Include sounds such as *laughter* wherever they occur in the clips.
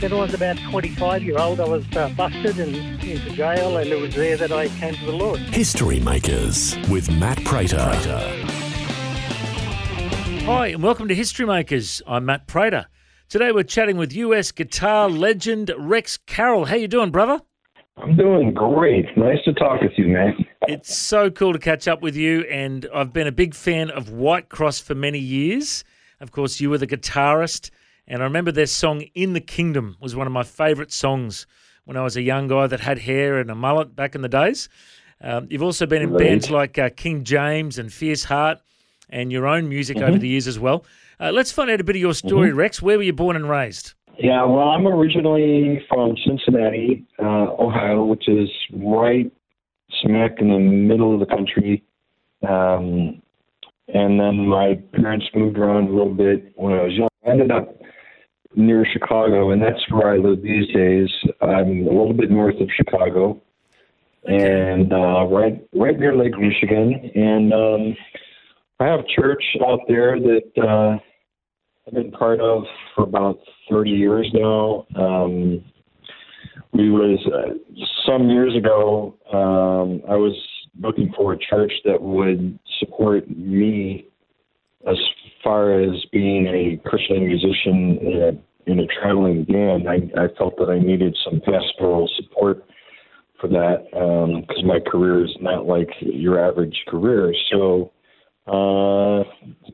When I was about 25 year old, I was uh, busted and into jail, and it was there that I came to the Lord. History Makers with Matt Prater. Hi, and welcome to History Makers. I'm Matt Prater. Today we're chatting with US guitar legend Rex Carroll. How you doing, brother? I'm doing great. Nice to talk with you, man. It's so cool to catch up with you, and I've been a big fan of White Cross for many years. Of course, you were the guitarist, and I remember their song "In the Kingdom" was one of my favourite songs when I was a young guy that had hair and a mullet back in the days. Um, you've also been in Right. bands like uh, King James and Fierce Heart, and your own music over the years as well. Uh, let's find out a bit of your story, Rex. Where were you born and raised? Yeah, well, I'm originally from Cincinnati, uh, Ohio, which is right smack in the middle of the country. Um, and then my parents moved around a little bit when I was young. I ended up near Chicago, and that's where I live these days. I'm a little bit north of Chicago, and uh, right right near Lake Michigan. And um, I have a church out there that uh, I've been part of for about 30 years now. Um, we was uh, some years ago. Um, I was looking for a church that would support me as far as being a Christian musician in a, in a traveling band. I, I felt that I needed some pastoral support for that because my career is not like your average career. So uh,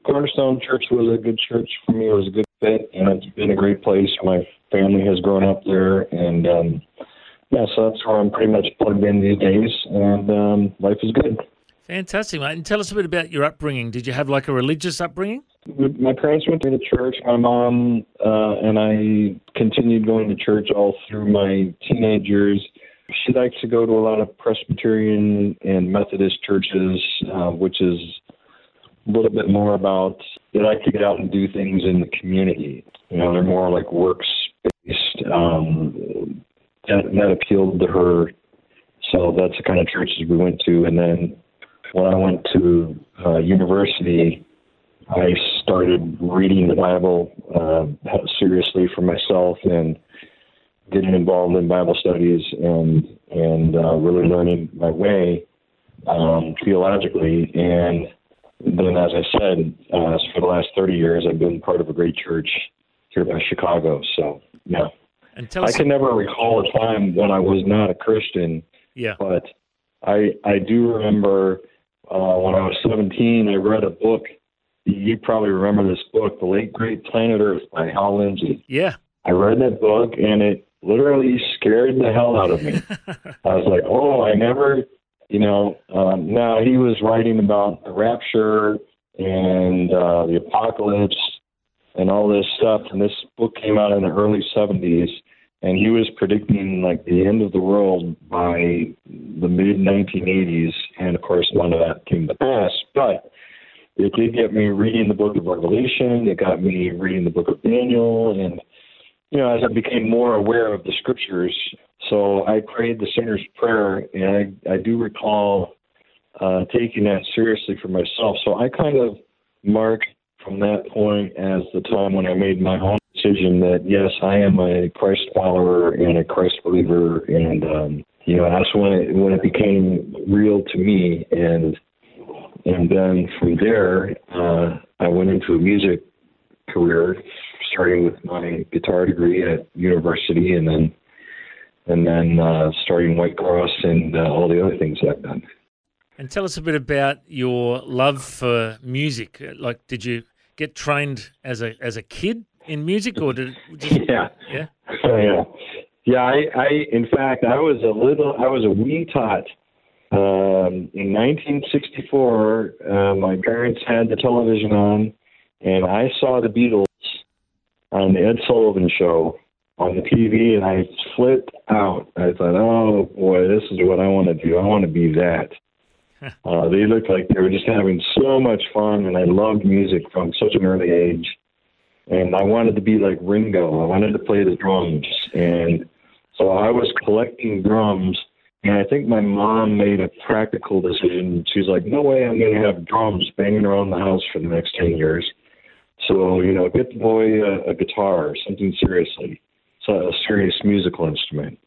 Cornerstone Church was a good church for me. It was a good fit, and it's been a great place. My family has grown up there, and um, yeah, so that's where I'm pretty much plugged in these days, and um, life is good. Fantastic, mate. And tell us a bit about your upbringing. Did you have like a religious upbringing? My parents went to the church. My mom uh, and I continued going to church all through my teenage years. She likes to go to a lot of Presbyterian and Methodist churches, uh, which is a little bit more about they like to get out and do things in the community. You know, they're more like works based. Um, that, that appealed to her. So that's the kind of churches we went to. And then when I went to uh, university, I started reading the Bible uh, seriously for myself and getting involved in Bible studies and and uh, really learning my way um, theologically. And then, as I said, uh, for the last 30 years, I've been part of a great church here by Chicago. So, yeah. And I can never recall a time when I was not a Christian, yeah. but I I do remember uh, when I was 17, I read a book. You probably remember this book, The Late Great Planet Earth by Hal Lindsey. Yeah. I read that book and it literally scared the hell out of me. *laughs* I was like, oh, I never, you know. Um, now he was writing about the rapture and uh, the apocalypse and all this stuff, and this book came out in the early 70s, and he was predicting like the end of the world by the mid 1980s, and of course, none of that came to pass, but. It did get me reading the book of Revelation. It got me reading the book of Daniel, and you know, as I became more aware of the scriptures, so I prayed the sinner's prayer, and I, I do recall uh, taking that seriously for myself. So I kind of mark from that point as the time when I made my own decision that yes, I am a Christ follower and a Christ believer, and um, you know, that's when it when it became real to me, and and then from there, uh, I went into a music career, starting with my guitar degree at university, and then and then uh, starting White Cross and uh, all the other things I've done. And tell us a bit about your love for music. Like, did you get trained as a as a kid in music, or did *laughs* just, Yeah, yeah? *laughs* Yeah, yeah. I, I, in fact, I was a little, I was a wee tot. Um, in 1964, uh, my parents had the television on, and I saw the Beatles on the Ed Sullivan Show on the TV, and I flipped out. I thought, oh boy, this is what I want to do. I want to be that. *laughs* uh, they looked like they were just having so much fun, and I loved music from such an early age. And I wanted to be like Ringo. I wanted to play the drums, and so I was collecting drums. And I think my mom made a practical decision. She's like, "No way, I'm going to have drums banging around the house for the next ten years." So you know, get the boy a, a guitar, something seriously, so a serious musical instrument.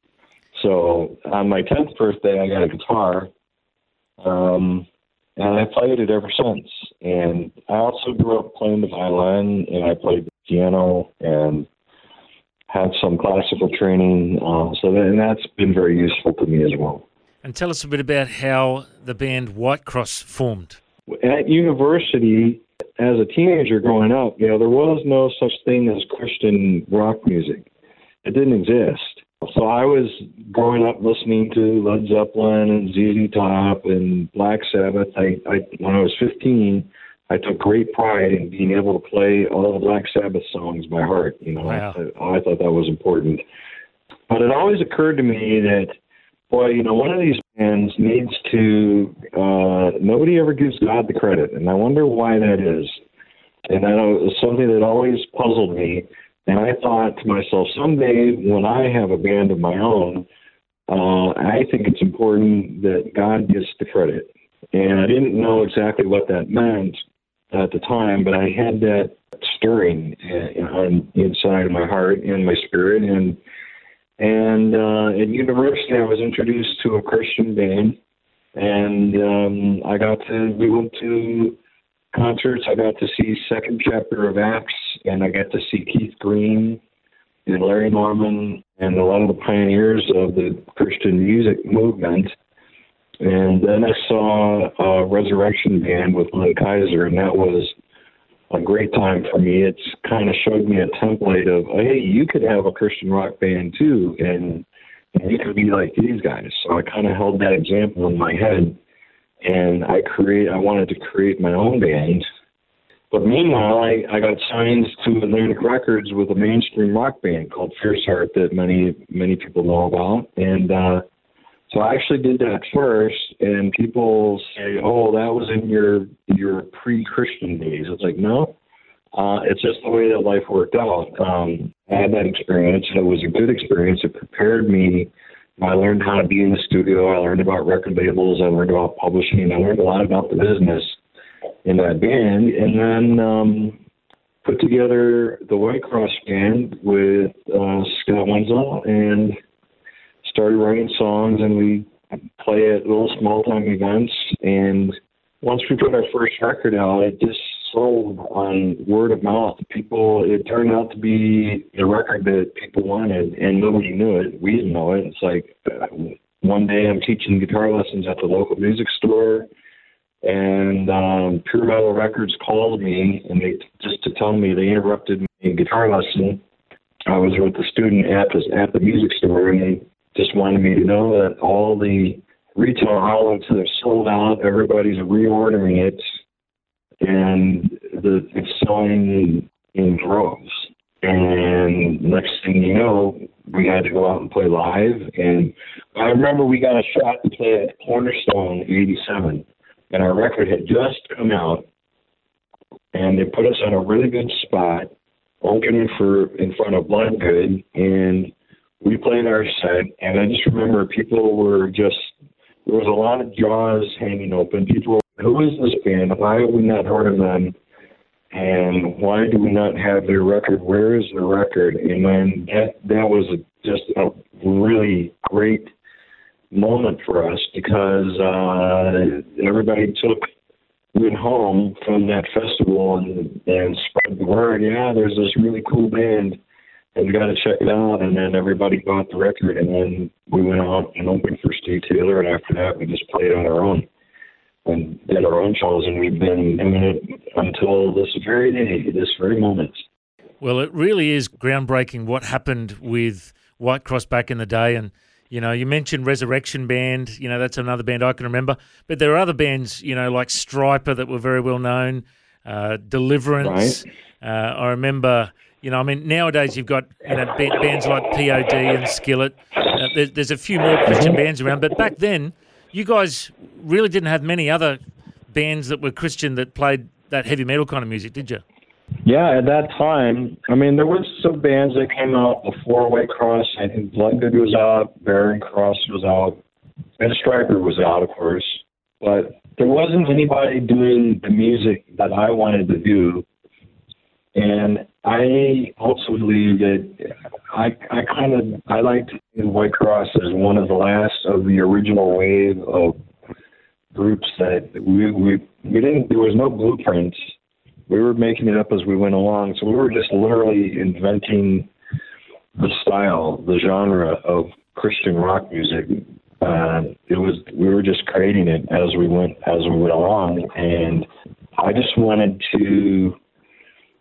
So on my tenth birthday, I got a guitar, um, and I played it ever since. And I also grew up playing the violin, and I played the piano, and had some classical training. Uh, so that, and that's been very useful to me as well. And tell us a bit about how the band White Cross formed. At university, as a teenager growing up, you know, there was no such thing as Christian rock music. It didn't exist. So I was growing up listening to Led Zeppelin and ZZ Top and Black Sabbath. I, I when I was 15, I took great pride in being able to play all the Black Sabbath songs by heart. You know, Wow. I, I thought that was important. But it always occurred to me that, boy, you know, one of these bands needs to. Uh, nobody ever gives God the credit, and I wonder why that is. And I know it was something that always puzzled me. And I thought to myself, someday when I have a band of my own, uh, I think it's important that God gets the credit. And I didn't know exactly what that meant at the time, but I had that stirring uh, on inside of my heart and my spirit. And and uh, at university, I was introduced to a Christian band, and um, I got to we went to concerts. I got to see second chapter of Acts, and I got to see Keith Green and Larry Norman and a lot of the pioneers of the Christian music movement. And then I saw a Resurrection Band with Glenn Kaiser, and that was a great time for me. It's kind of showed me a template of, hey, you could have a Christian rock band too, and, and you could be like these guys. So I kind of held that example in my head, and I create. I wanted to create my own band. But meanwhile, I, I got signed to Atlantic Records with a mainstream rock band called Fierce Heart that many many people know about, and uh, so I actually did that first, and people say, "Oh, that was in your your pre-Christian days." It's like, no, uh, it's just the way that life worked out. Um, I had that experience, and it was a good experience. It prepared me. I learned how to be in the studio. I learned about record labels. I learned about publishing. I learned a lot about the business in that band, and then um, put together the White Cross band with uh, Scott Wenzel and started writing songs and we play at little small time events. And once we put our first record out it just sold on word of mouth. People it turned out to be the record that people wanted and nobody knew it. We didn't know it. It's like uh, one day i'm teaching guitar lessons at the local music store and um pure metal records called me and they just to tell me they interrupted my guitar lesson. I was with the student at the at the music store and they just wanted me to know that all the retail outlets are sold out, everybody's reordering it, and the, it's selling in droves. And next thing you know, we had to go out and play live. And I remember we got a shot to play at Cornerstone in '87, and our record had just come out, and they put us on a really good spot, opening for in front of Bloodgood, and we played our set, and I just remember people were just there was a lot of jaws hanging open. People, were, who is this band? Why have we not heard of them? And why do we not have their record? Where is the record? And then that that was just a really great moment for us because uh, everybody took went home from that festival and and spread the word. Yeah, there's this really cool band and we got to check it out. And then everybody bought the record, and then we went out and opened for Steve Taylor. And after that, we just played on our own and did our own shows. And we've been doing it until this very day, this very moment. Well, it really is groundbreaking what happened with White Cross back in the day. And, you know, you mentioned Resurrection Band. You know, that's another band I can remember. But there are other bands, you know, like Stryper that were very well known, uh, Deliverance. Uh, I remember, you know, I mean, nowadays you've got, you know, bands like POD and Skillet. Uh, there's, there's a few more Christian bands around. But back then, you guys really didn't have many other bands that were Christian that played that heavy metal kind of music, did you? Yeah, at that time, I mean, there was some bands that came out before White Cross. I think Bloodgood was out, Barren Cross was out, and Stryper was out, of course. But there wasn't anybody doing the music that I wanted to do. And I also believe that I I kind of I liked White Cross as one of the last of the original wave of groups that we we we didn't there was no blueprints. We were making it up as we went along, so we were just literally inventing the style, the genre of Christian rock music. Uh, it was we were just creating it as we went as we went along, and I just wanted to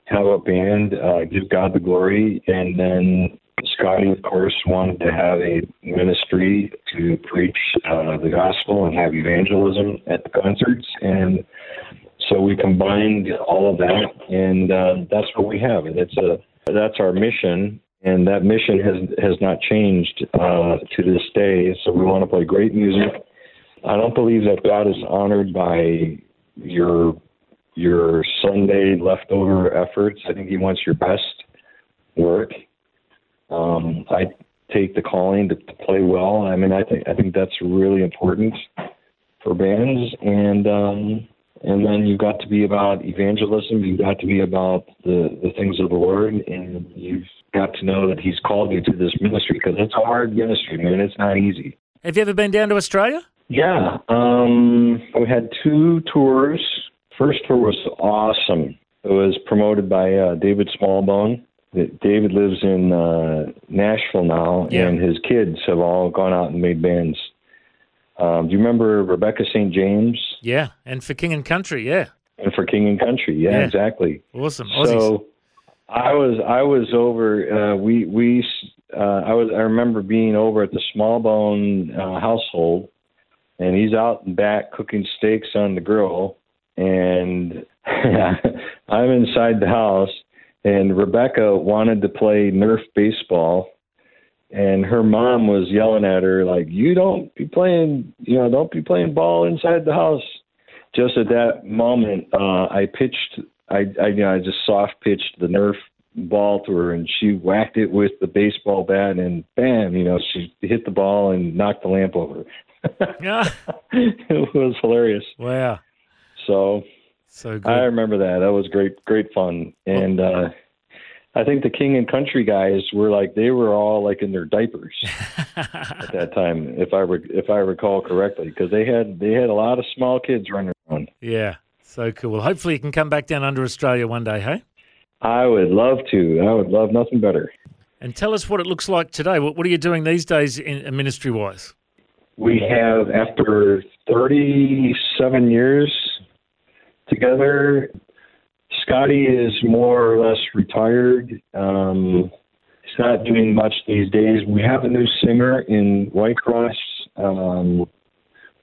have a band, uh, give God the glory, and then Scotty, of course, wanted to have a ministry to preach uh, the gospel and have evangelism at the concerts, and so we combined all of that, and uh, that's what we have. And it's a that's our mission, and that mission has has not changed uh, to this day. So we want to play great music. I don't believe that God is honored by your your Sunday leftover efforts. I think He wants your best work. Um, I take the calling to, to play well. I mean, I think I think that's really important for bands, and um, and then you've got to be about evangelism. You've got to be about the the things of the Lord, and you've got to know that He's called you to this ministry because it's a hard ministry, man. It's not easy. Have you ever been down to Australia? Yeah, um, we had two tours. First tour was awesome. It was promoted by uh, David Smallbone. David lives in uh, Nashville now, Yeah. and his kids have all gone out and made bands. Um, do you remember Rebecca St. James Yeah, and for King and Country, yeah, and for King and Country? Yeah, Yeah. exactly. awesome. Aussies. So I was I was over. Uh, we we uh, I was I remember being over at the Smallbone uh, household, and he's out and back cooking steaks on the grill, and *laughs* I'm inside the house, and Rebecca wanted to play Nerf baseball. And her mom was yelling at her like, "You don't be playing, you know, don't be playing ball inside the house." Just at that moment, uh, I pitched I, I you know I just soft pitched the Nerf ball to her and she whacked it with the baseball bat and bam, you know, she hit the ball and knocked the lamp over. *laughs* Yeah. it was hilarious. wow, So so good. I remember that. That was great great fun. And uh I think the King and Country guys were like they were all like in their diapers at that *laughs* time, if I re- if I recall correctly, because they had they had a lot of small kids running around. yeah, so cool. Well, hopefully you can come back down under Australia one day, hey? I would love to. I would love nothing better. And tell us what it looks like today. What, what are you doing these days in ministry wise? we have after 37 years together. Scotty is more or less retired. Um, he's not doing much these days. We have a new singer in white cross um,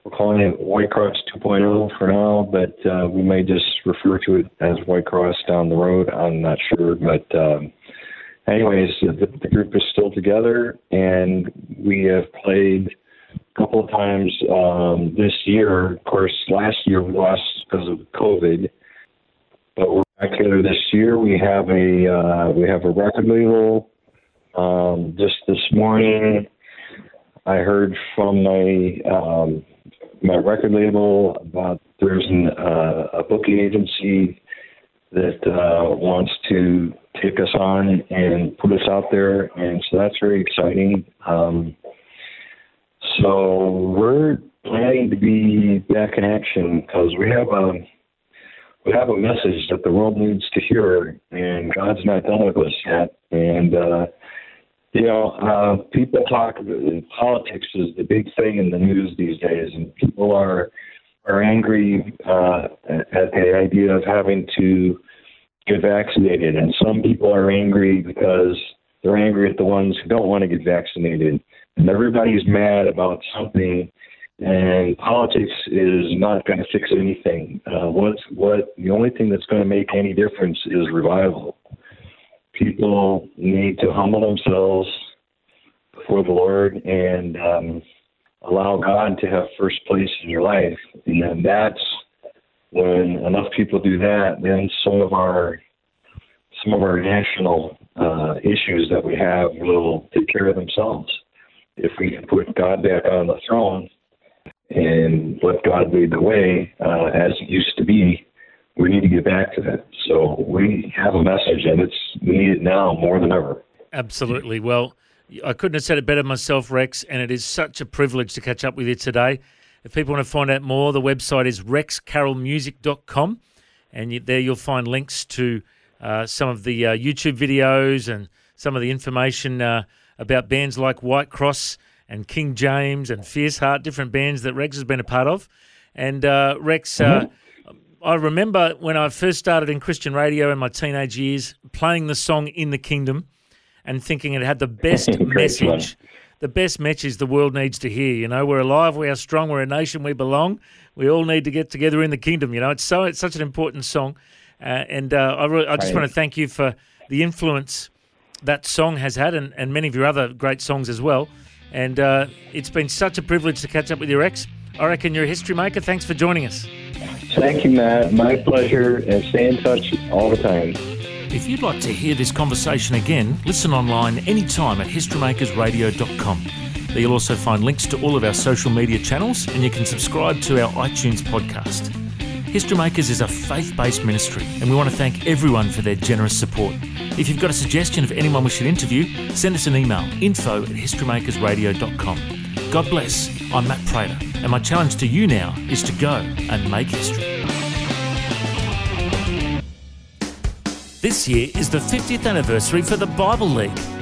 we're calling it white cross 2.0 for now but uh, we may just refer to it as white cross down the road. I'm not sure but um, anyways the, the group is still together and we have played a couple of times um, this year. Of course, last year we lost because of COVID, but we're back together this year. We have a uh, we have a record label. Um, just this morning, I heard from my um, my record label about there's an, uh, a booking agency that uh, wants to take us on and put us out there, and so that's very exciting. Um, so we're planning to be back in action because we have a we have a message that the world needs to hear, and God's not done with us yet. And uh, you know, uh, people talk. Politics is the big thing in the news these days, and people are are angry uh, at the idea of having to get vaccinated, and some people are angry because they're angry at the ones who don't want to get vaccinated and everybody's mad about something and politics is not going to fix anything uh, what's what the only thing that's going to make any difference is revival people need to humble themselves before the lord and um, allow God to have first place in your life. And then that's when enough people do that, then some of our some of our national uh, issues that we have will take care of themselves. If we can put God back on the throne and let God lead the way uh, as it used to be, we need to get back to that. So we have a message, and it's we need it now more than ever. Absolutely. Well, I couldn't have said it better myself, Rex, and it is such a privilege to catch up with you today. If people want to find out more, the website is rexcarrollmusic.com, and there you'll find links to uh, some of the uh, YouTube videos and some of the information uh, about bands like White Cross and King James and Fierce Heart, different bands that Rex has been a part of. And uh, Rex, uh, mm-hmm. I remember when I first started in Christian radio in my teenage years, playing the song "In the Kingdom" and thinking it had the *laughs* best message. The best message the world needs to hear. You know, we're alive, we are strong, we're a nation, we belong. We all need to get together in the kingdom. You know, it's so it's such an important song, uh, and uh, I, re- I just want to thank you for the influence that song has had, and, and many of your other great songs as well. And uh, it's been such a privilege to catch up with you Rex. I reckon you're a history maker. Thanks for joining us. Thank you, Matt. My pleasure, and stay in touch all the time. If you'd like to hear this conversation again, listen online anytime at historymakersradio.com. There you'll also find links to all of our social media channels, and you can subscribe to our iTunes podcast. History Makers is a faith based ministry, and we want to thank everyone for their generous support. If you've got a suggestion of anyone we should interview, send us an email info at historymakersradio.com. God bless. I'm Matt Prater, and my challenge to you now is to go and make history. This year is the 50th anniversary for the Bible League.